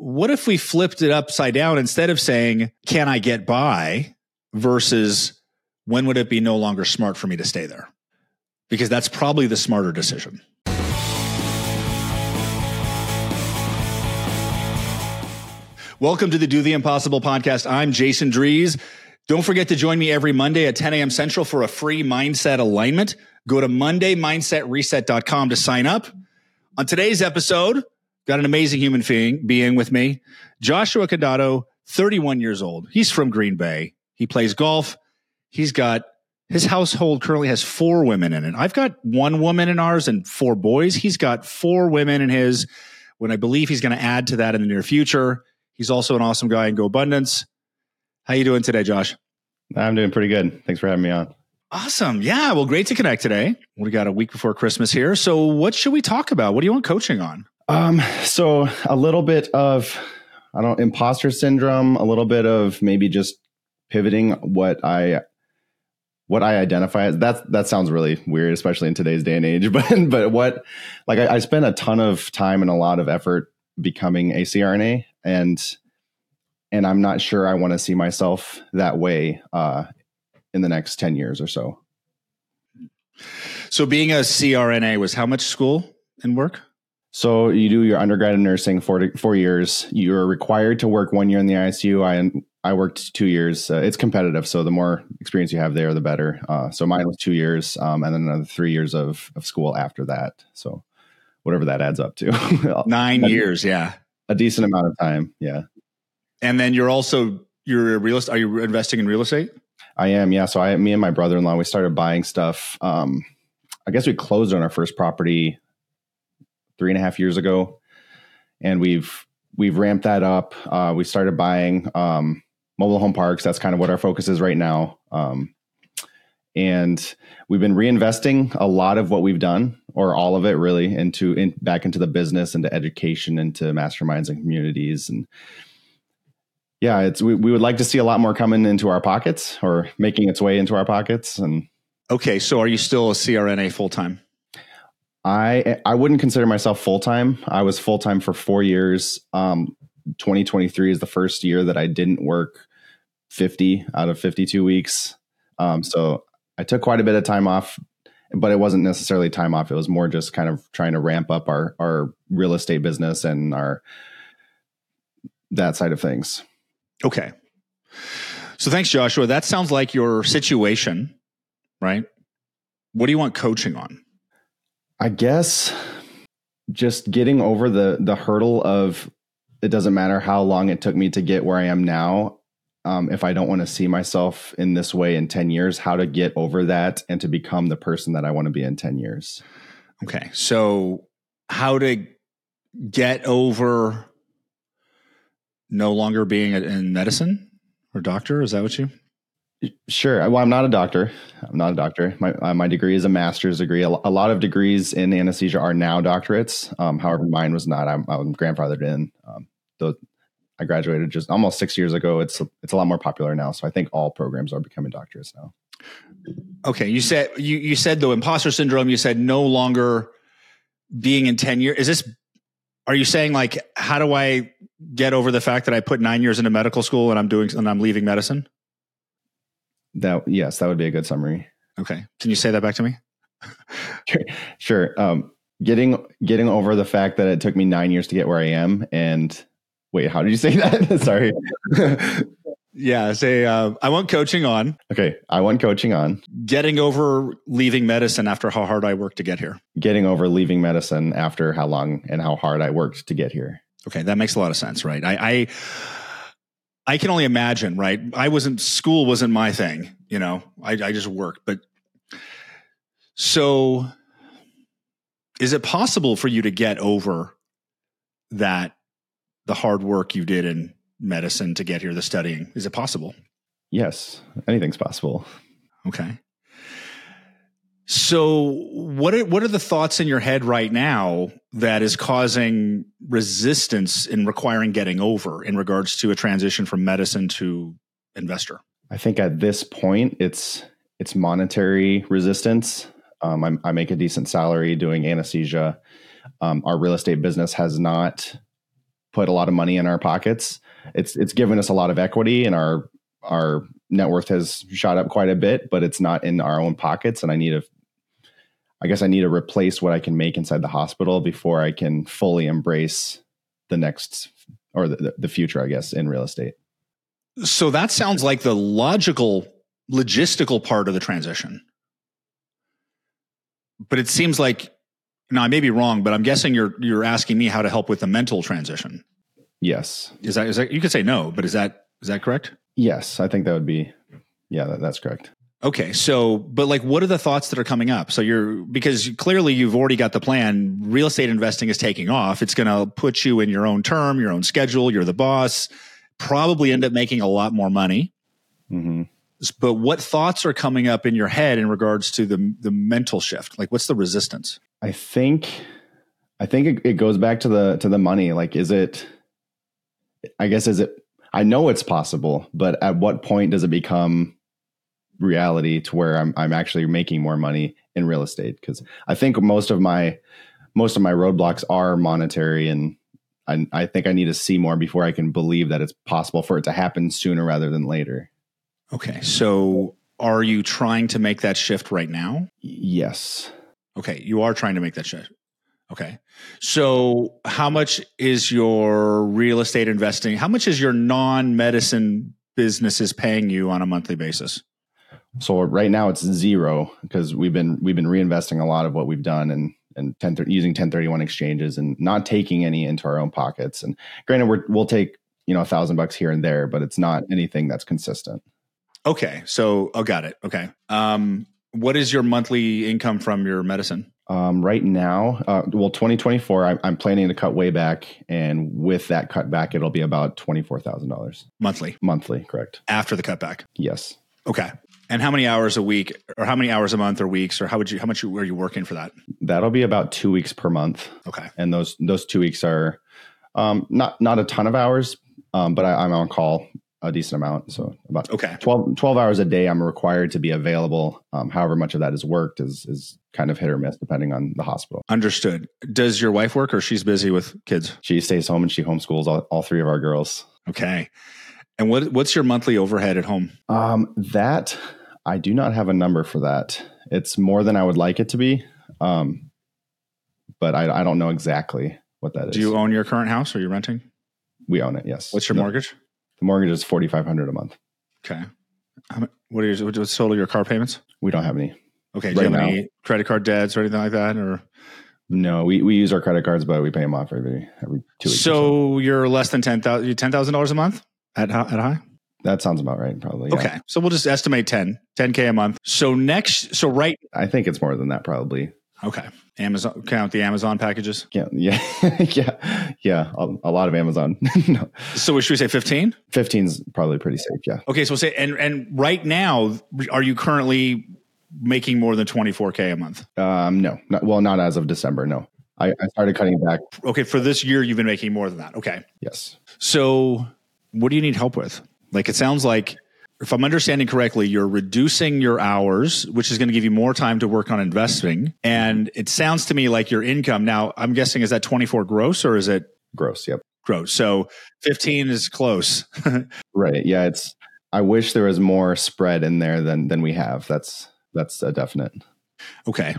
what if we flipped it upside down instead of saying, can I get by versus when would it be no longer smart for me to stay there? Because that's probably the smarter decision. Welcome to the Do the Impossible podcast. I'm Jason Drees. Don't forget to join me every Monday at 10 a.m. Central for a free mindset alignment. Go to MondayMindsetReset.com to sign up. On today's episode, got an amazing human being, being with me, Joshua Condado, 31 years old. He's from Green Bay. He plays golf. He's got his household currently has four women in it. I've got one woman in ours and four boys. He's got four women in his. When I believe he's going to add to that in the near future. He's also an awesome guy in GoBundance. How are you doing today, Josh? I'm doing pretty good. Thanks for having me on. Awesome. Yeah. Well, great to connect today. We got a week before Christmas here. So what should we talk about? What do you want coaching on? Um, so a little bit of I don't imposter syndrome, a little bit of maybe just pivoting what I what I identify as that that sounds really weird, especially in today's day and age. But but what like I, I spent a ton of time and a lot of effort becoming a CRNA and and I'm not sure I want to see myself that way uh, in the next 10 years or so. So being a CRNA was how much school and work? So you do your undergrad in nursing for four years. You're required to work one year in the ICU. I I worked two years. Uh, it's competitive, so the more experience you have there, the better. Uh, so mine was two years, um, and then another three years of of school after that. So whatever that adds up to, nine years. Yeah, a decent amount of time. Yeah. And then you're also you're a real. Are you investing in real estate? I am. Yeah. So I, me and my brother in law, we started buying stuff. Um, I guess we closed on our first property three and a half years ago, and we've we've ramped that up. Uh, we started buying um, mobile home parks. That's kind of what our focus is right now. Um, and we've been reinvesting a lot of what we've done or all of it really into in, back into the business into education into masterminds and communities and yeah it's we, we would like to see a lot more coming into our pockets or making its way into our pockets and okay so are you still a crna full-time i i wouldn't consider myself full-time i was full-time for four years um 2023 is the first year that i didn't work 50 out of 52 weeks um, so I took quite a bit of time off, but it wasn't necessarily time off. It was more just kind of trying to ramp up our our real estate business and our that side of things. Okay. So thanks, Joshua. That sounds like your situation, right? What do you want coaching on? I guess just getting over the the hurdle of it doesn't matter how long it took me to get where I am now um, if I don't want to see myself in this way in 10 years, how to get over that and to become the person that I want to be in 10 years. Okay. So, how to get over no longer being in medicine or doctor? Is that what you? Sure. Well, I'm not a doctor. I'm not a doctor. My uh, my degree is a master's degree. A, lot of degrees in anesthesia are now doctorates. Um, however, mine was not. I'm, I'm grandfathered in. Um, the, I graduated just almost six years ago. It's it's a lot more popular now. So I think all programs are becoming doctorates now. Okay, you said you you said the imposter syndrome. You said no longer being in tenure. Is this? Are you saying like how do I get over the fact that I put nine years into medical school and I'm doing and I'm leaving medicine? That yes, that would be a good summary. Okay, can you say that back to me? sure. sure. Um, getting getting over the fact that it took me nine years to get where I am and Wait, how did you say that? Sorry. yeah, say uh, I want coaching on. Okay, I want coaching on. Getting over leaving medicine after how hard I worked to get here. Getting over leaving medicine after how long and how hard I worked to get here. Okay, that makes a lot of sense, right? I, I I can only imagine, right? I wasn't school wasn't my thing, you know. I, I just worked, but so is it possible for you to get over that the hard work you did in medicine to get here, the studying. Is it possible? Yes, anything's possible. Okay. So, what are, what are the thoughts in your head right now that is causing resistance in requiring getting over in regards to a transition from medicine to investor? I think at this point, it's it's monetary resistance. Um, i make a decent salary doing anesthesia. Um, our real estate business has not put a lot of money in our pockets. It's it's given us a lot of equity and our our net worth has shot up quite a bit, but it's not in our own pockets. And I need to I guess I need to replace what I can make inside the hospital before I can fully embrace the next or the, the future, I guess, in real estate. So that sounds like the logical, logistical part of the transition. But it seems like now I may be wrong, but I'm guessing you're you're asking me how to help with the mental transition. Yes. Is that is that you could say no, but is that is that correct? Yes, I think that would be yeah, that, that's correct. Okay, so but like what are the thoughts that are coming up? So you're because clearly you've already got the plan. Real estate investing is taking off. It's going to put you in your own term, your own schedule. You're the boss. Probably end up making a lot more money. hmm But what thoughts are coming up in your head in regards to the the mental shift? Like what's the resistance? I think I think it, it goes back to the to the money. Like, is it? I guess is it? I know it's possible, but at what point does it become reality to where I'm I'm actually making more money in real estate? Because I think most of my most of my roadblocks are monetary, and I, I think I need to see more before I can believe that it's possible for it to happen sooner rather than later. Okay, so are you trying to make that shift right now? Yes. Okay, you are trying to make that shift. Okay. So, how much is your real estate investing? How much is your non-medicine businesses paying you on a monthly basis? So right now it's zero because we've been we've been reinvesting a lot of what we've done and and 10, using 1031 exchanges and not taking any into our own pockets. And granted, we're, we'll take you know a thousand bucks here and there, but it's not anything that's consistent. Okay. So, oh, got it. Okay. Um, what is your monthly income from your medicine? Um, right now, uh, well, 2024, I, I'm planning to cut way back, and with that cut back, it'll be about twenty four thousand dollars Monthly monthly. Correct? after the cutback. Yes. Okay. And how many hours a week, or how many hours a month, or weeks, or how would you? How much are you working for that? That'll be about two weeks per month, Okay. and those those two weeks are um, not not a ton of hours, um, but I, I'm on call a decent amount. So about Okay. 12, 12 hours a day, I'm required to be available. Um, however much of that is worked is is kind of hit or miss depending on the hospital. Understood. Does your wife work, or she's busy with kids? She stays home and she homeschools all, all three of our girls. Okay. And what what's your monthly overhead at home? Um, that I do not have a number for that. It's more than I would like it to be, um, but I, I don't know exactly what that is. Do you own your current house, or are you renting? we own it. Yes. What's your No, mortgage? The mortgage is forty five hundred a month. Okay. How What are your what's total your car payments? We don't have any. Okay. Do you have any credit card debts or anything like that? Or No, we, we use our credit cards, but we pay them off every every two weeks. or so you're less than ten thousand ten thousand dollars a month at at high. That sounds about right. Probably. yeah. Okay. So we'll just estimate 10, 10K a month. So next, so right. I think it's more than that. Probably. Okay. Amazon, count the Amazon packages. Yeah, yeah, yeah, yeah. A, a lot of Amazon. no, So should we say 15? 15's probably pretty safe. Yeah. Okay. So we'll say, and, and right now, are you currently making more than 24K a month? Um, no, not, well, not as of December. No, I, I started cutting back. Okay. For this year, you've been making more than that. Okay. Yes. So what do you need help with? Like, it sounds like, if I'm understanding correctly, you're reducing your hours, which is going to give you more time to work on investing. And it sounds to me like your income now, I'm guessing, is that 24 gross or is it Gross. Yep. gross? So 15 is close. Right. Yeah. It's. I wish there was more spread in there than than we have. That's that's a definite. okay.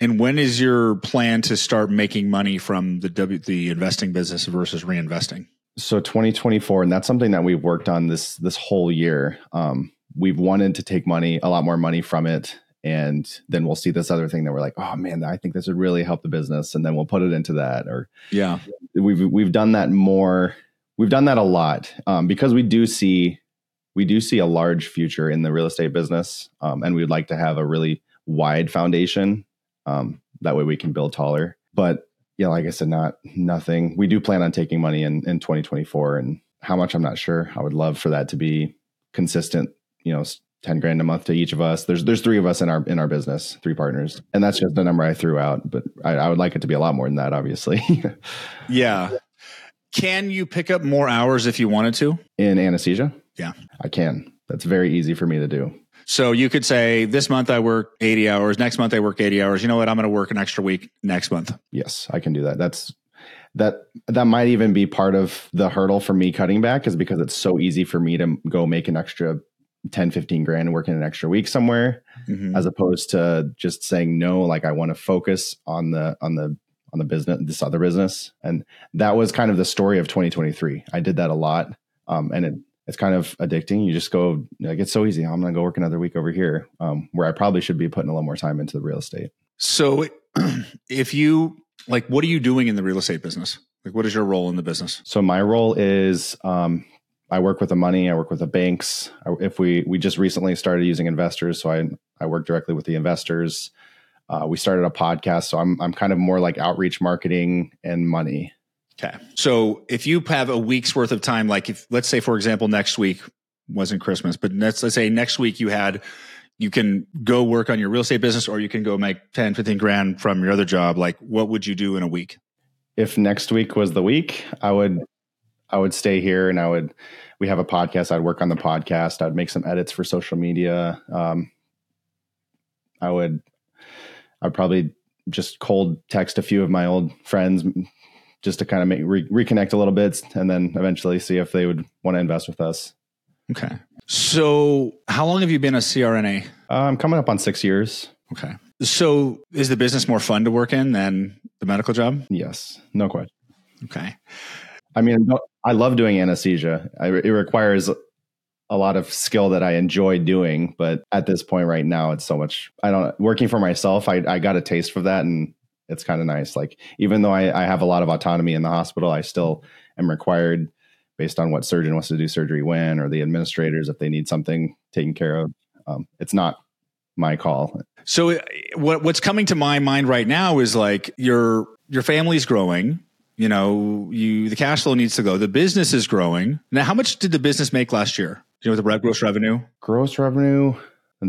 And when is your plan to start making money from the W the investing business versus reinvesting? So 2024, and that's something that we've worked on this this whole year. Um, we've wanted to take money, a lot more money from it, and then we'll see this other thing that we're like, oh man, I think this would really help the business, and then we'll put it into that. Or Yeah. we've we've done that more. We've done that a lot um, because we do see we do see a large future in the real estate business, um, and we would like to have a really wide foundation. Um, that way, we can build taller. But yeah, like I said, not nothing. We do plan on taking money in in 2024, and how much I'm not sure. I would love for that to be consistent. You know, 10 grand a month to each of us. There's there's three of us in our in our business, three partners, and that's just the number I threw out. But I, I would like it to be a lot more than that, obviously. Yeah. Can you pick up more hours if you wanted to? in anesthesia? Yeah. I can. That's very easy for me to do. So you could say this month I work 80 hours, next month I work 80 hours. You know what? I'm going to work an extra week next month. Yes, I can do that. That's that that might even be part of the hurdle for me cutting back is because it's so easy for me to go make an extra 10 15 grand working an extra week somewhere mm-hmm. as opposed to just saying no like i want to focus on the on the on the business this other business and that was kind of the story of 2023 i did that a lot um, and it, it's kind of addicting you just go like it's so easy i'm gonna go work another week over here um, where i probably should be putting a little more time into the real estate so if you like what are you doing in the real estate business like what is your role in the business so my role is um, I work with the money. I work with the banks. If we we just recently started using investors, so I I work directly with the investors. Uh, we started a podcast, so I'm I'm kind of more like outreach marketing and money. Okay. So if you have a week's worth of time, like if let's say for example next week wasn't Christmas, but let's let's say next week you had you can go work on your real estate business or you can go make 10, 15 grand from your other job. Like what would you do in a week? If next week was the week, I would I would stay here and I would we have a podcast. I'd work on the podcast. I'd make some edits for social media. Um, I would, I'd probably just cold text a few of my old friends just to kind of make re- reconnect a little bit, and then eventually see if they would want to invest with us. Okay. So, how long have you been a CRNA? I'm um, coming up on six years. Okay. So, is the business more fun to work in than the medical job? Yes, no question. Okay. I mean, I love doing anesthesia. I, it requires a lot of skill that I enjoy doing, but at this point right now, it's so much. I don't working for myself. I, I got a taste for that, and it's kind of nice. Like even though I, I have a lot of autonomy in the hospital, I still am required based on what surgeon wants to do surgery when, or the administrators if they need something taken care of. Um, it's not my call. So what what's coming to my mind right now is like your your family's growing you know, you the cash flow needs to go. The business is growing. Now, how much did the business make last year? Do you know the gross revenue? Gross revenue.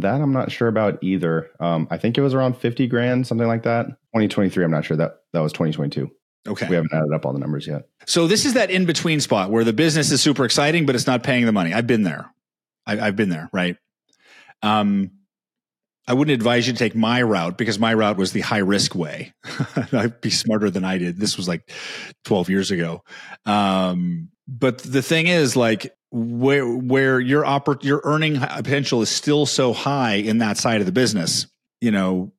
That I'm not sure about either. Um, I think it was around 50 grand, something like that. 2023, I'm not sure. That that was 2022. Okay. We haven't added up all the numbers yet. So this is that in between spot where the business is super exciting, but it's not paying the money. I've been there. I, have been there, right? Um, I wouldn't advise you to take my route because my route was the high risk way. I'd be smarter than I did. This was like 12 years ago. Um, but the thing is like where, where your oper- your earning potential is still so high in that side of the business, you know,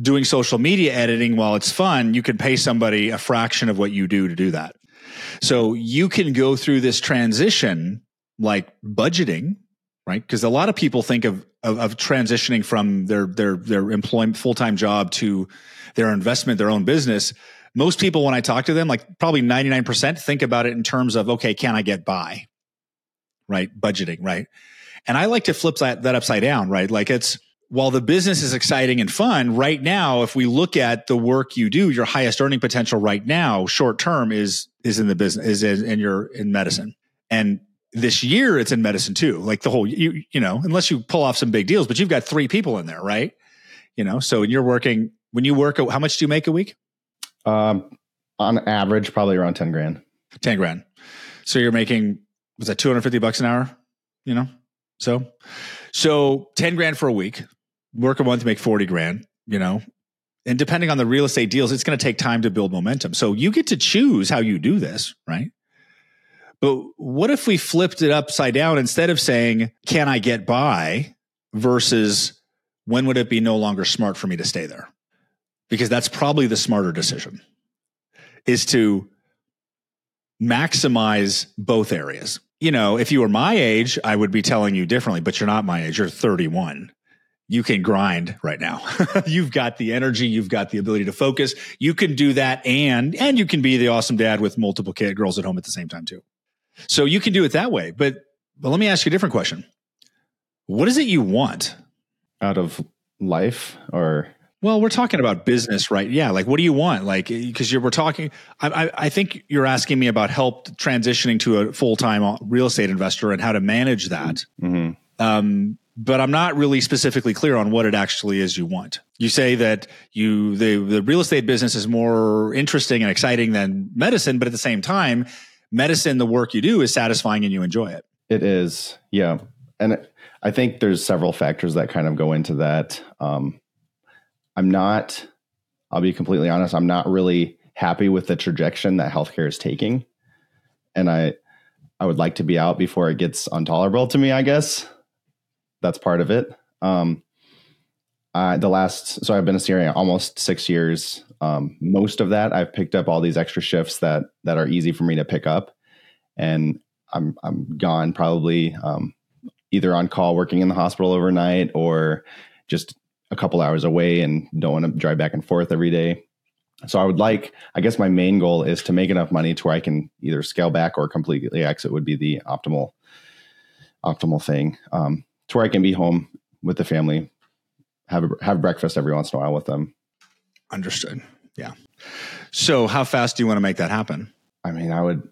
doing social media editing while it's fun, you can pay somebody a fraction of what you do to do that. So you can go through this transition like budgeting right? Because a lot of people think of, of, of transitioning from their their their employment full time job to their investment, their own business. Most people, when I talk to them, like probably ninety nine percent, think about it in terms of okay, can I get by? Right, budgeting, right? And I like to flip that that upside down, right? Like it's while the business is exciting and fun right now if we look at the work you do your highest earning potential right now short term is is in the business is in, in your in medicine and this year it's in medicine too. Like the whole, you, you know, unless you pull off some big deals, but you've got three people in there, right? You know, so you're working, when you work, how much do you make a week? Um, on average, probably around 10 grand. 10 grand. So you're making, was that 250 bucks an hour? You know, so, so 10 grand for a week, work a month, make 40 grand, you know, and depending on the real estate deals, it's going to take time to build momentum. So you get to choose how you do this, right? But what if we flipped it upside down instead of saying, can I get by versus when would it be no longer smart for me to stay there? Because that's probably the smarter decision is to maximize both areas. You know, if you were my age, I would be telling you differently, but you're not my age. You're 31. You can grind right now. you've got the energy, you've got the ability to focus. You can do that and and you can be the awesome dad with multiple kid girls at home at the same time too. So you can do it that way. But, but let me ask you a different question. What is it you want out of life or? Well, we're talking about business, right? Yeah. Like, what do you want? Like, because we're talking, I, I, I, think you're asking me about help transitioning to a full time real estate investor and how to manage that. Mm-hmm. Um, but I'm not really specifically clear on what it actually is you want. You say that you the the real estate business is more interesting and exciting than medicine, but at the same time, medicine, the work you do is satisfying and you enjoy it. It is. Yeah. And I think there's several factors that kind of go into that. Um, I'm not, I'll be completely honest, I'm not really happy with the trajectory that healthcare is taking. And I I would like to be out before it gets intolerable to me, I guess. That's part of it. Um, uh, the last, so I've been a CRNA almost six years. Um, most of that, I've picked up all these extra shifts that that are easy for me to pick up, and I'm I'm gone probably um, either on call working in the hospital overnight or just a couple hours away and don't want to drive back and forth every day. So I would like, I guess my main goal is to make enough money to where I can either scale back or completely exit would be the optimal, optimal thing. Um, to where I can be home with the family, have a, have breakfast every once in a while with them. Understood. Yeah. So how fast do you want to make that happen? I mean, I would.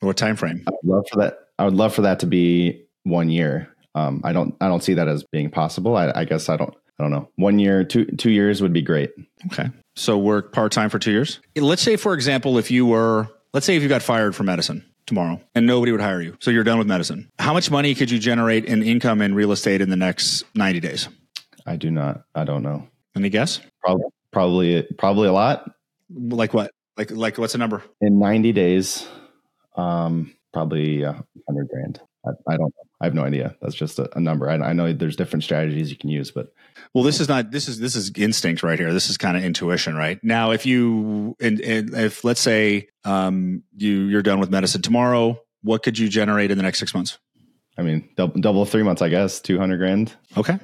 What time frame? I would love for that. I would love for that to be one year. Um, I don't. I don't see that as being possible. I, I guess I don't. I don't know. One year, two two years would be great. Okay. So work part time for two years. Let's say, for example, if you were, let's say, if you got fired from medicine tomorrow and nobody would hire you, so you're done with medicine. How much money could you generate in income in real estate in the next ninety days? I do not. I don't know. Any guess? Probably. Probably. Probably a lot. Like what? Like like what's the number? In ninety days, um, probably a hundred grand. I, I, don't. I have no idea. That's just a, a number. I, I, know there's different strategies you can use, but well, this is not. This is this is instinct right here. This is kind of intuition, right? Now, if you and, and if let's say um, you you're done with medicine tomorrow, what could you generate in the next six months? I mean, double, double three months, I guess, two hundred grand. Okay.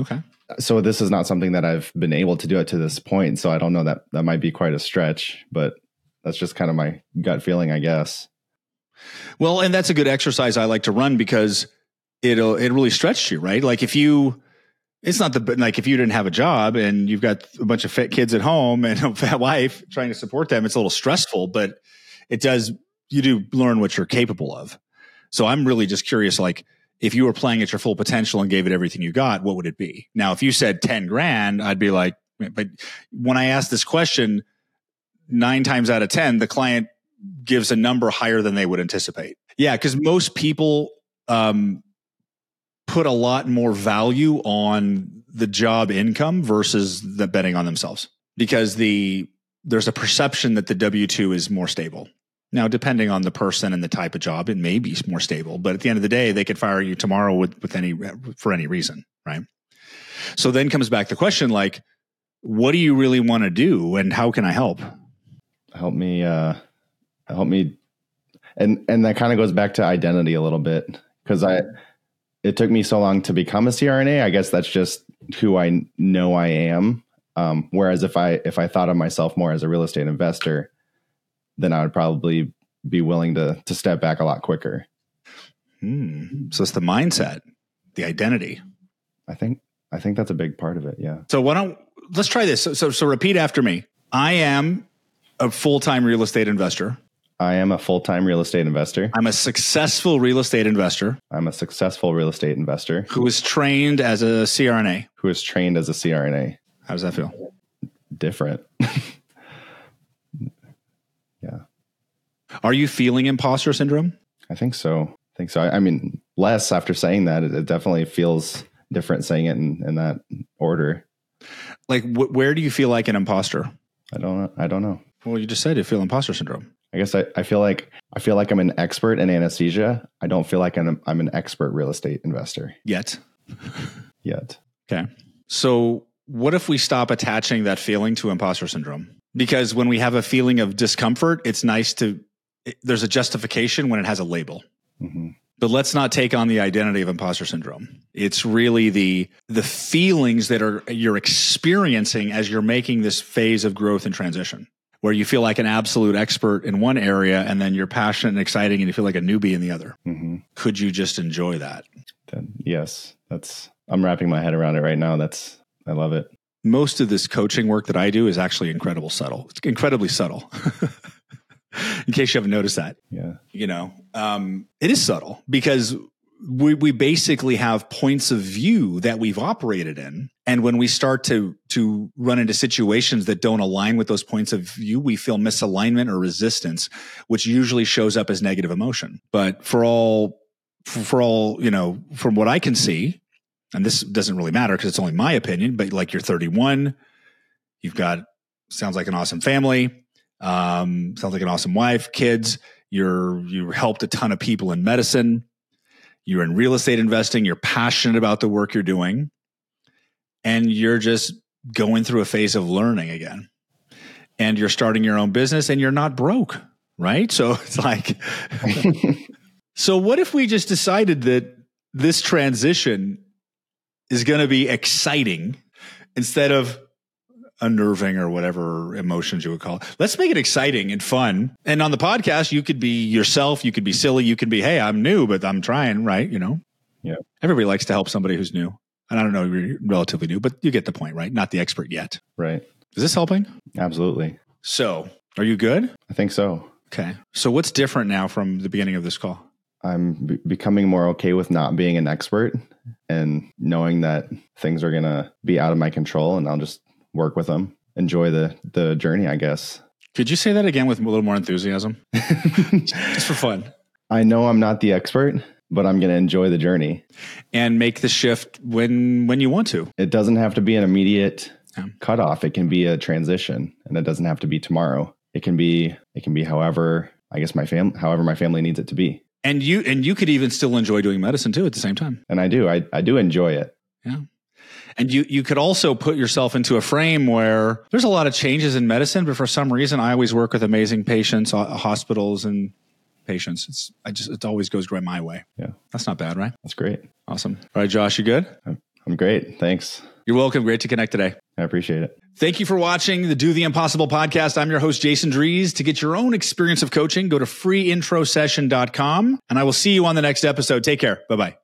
Okay. So this is not something that I've been able to do it to this point. So I don't know that that might be quite a stretch, but that's just kind of my gut feeling, I guess. Well, and that's a good exercise I like to run because it'll it really stretches you, right? Like if you it's not the like if you didn't have a job and you've got a bunch of fit kids at home and a fat wife trying to support them, it's a little stressful, but it does you do learn what you're capable of. So I'm really just curious, like if you were playing at your full potential and gave it everything you got, what would it be? Now, if you said 10 grand, I'd be like, but when I ask this question, nine times out of 10, the client gives a number higher than they would anticipate. Yeah, because most people um, put a lot more value on the job income versus the betting on themselves because the there's a perception that the W two is more stable. Now, depending on the person and the type of job, it may be more stable, but at the end of the day, they could fire you tomorrow with, with any for any reason, right? So then comes back the question like, what do you really want to do, and how can I help? Help me uh, help me and and that kind of goes back to identity a little bit because i it took me so long to become a crna i guess that's just who i know i am. Um, whereas if i if i thought of myself more as a real estate investor then i would probably be willing to to step back a lot quicker. Hmm. so it's the mindset the identity. I think i think that's a big part of it yeah. So why don't let's try this. So so, so repeat after me. I am a full-time real estate investor I am a full time real estate investor. I'm a successful real estate investor. I'm a successful real estate investor who is trained as a CRNA. Who is trained as a CRNA. How does that feel? Different. yeah. Are you feeling imposter syndrome? I think so. I think so. I, I mean, less after saying that. It, it, definitely feels different saying it in, in that order. Like, wh- where do you feel like an imposter? I don't. I don't know. Well, you just said you feel imposter syndrome. I guess I, I feel like I feel like I'm an expert in anesthesia. I don't feel like I'm I'm an expert real estate investor yet. yet. Okay. So what if we stop attaching that feeling to imposter syndrome? Because when we have a feeling of discomfort, it's nice to it, there's a justification when it has a label. Mm-hmm. But let's not take on the identity of imposter syndrome. It's really the the feelings that are you're experiencing as you're making this phase of growth and transition where you feel like an absolute expert in one area and then you're passionate and exciting and you feel like a newbie in the other. Mm-hmm. Could you just enjoy that? Then, yes, that's, I'm wrapping my head around it right now. That's, I love it. Most of this coaching work that I do is actually incredible subtle. It's incredibly subtle. in case you haven't noticed that. Yeah. You know, um, it is subtle because we, we basically have points of view that we've operated in. And when we start to, to run into situations that don't align with those points of view, we feel misalignment or resistance, which usually shows up as negative emotion. But for all, for, all, you know, from what I can see, and this doesn't really matter because it's only my opinion, but like you're 31, you've got, sounds like an awesome family. Um, sounds like an awesome wife, kids. You're you helped a ton of people in medicine. You're in real estate investing. You're passionate about the work you're doing, and you're just going through a phase of learning again. And you're starting your own business, and you're not broke, right? So it's like, so what if we just decided that this transition is going to be exciting instead of unnerving or whatever emotions you would call it. Let's make it exciting and fun. And on the podcast, you could be yourself. You could be silly. You could be, hey, I'm new, but I'm trying, right? You know? Yeah. Everybody likes to help somebody who's new. And I don't know, you're relatively new, but you get the point, right? Not the expert yet. Right. Is this helping? Absolutely. So, are you good? I think so. Okay. So, what's different now from the beginning of this call? I'm b- becoming more okay with not being an expert and knowing that things are going to be out of my control and I'll just work with them, enjoy the the journey, I guess. Could you say that again with a little more enthusiasm? Just for fun. I know I'm not the expert, but I'm going to enjoy the journey. And make the shift when when you want to. It doesn't have to be an immediate Yeah. cutoff. It can be a transition and it doesn't have to be tomorrow. It can be it can be however I guess my fam however my family needs it to be. And you and you could even still enjoy doing medicine too at the same time. And I do. I, I do enjoy it. Yeah. And you you could also put yourself into a frame where there's a lot of changes in medicine, but for some reason I always work with amazing patients, hospitals and patients. It's I just it always goes right my way. Yeah. That's not bad, right? That's great. Awesome. All right, Josh, you good? I'm great. Thanks. You're welcome. Great to connect today. I appreciate it. Thank you for watching the Do the Impossible podcast. I'm your host, Jason Drees. To get your own experience of coaching, go to freeintrosession.com and I will see you on the next episode. Take care. Bye bye.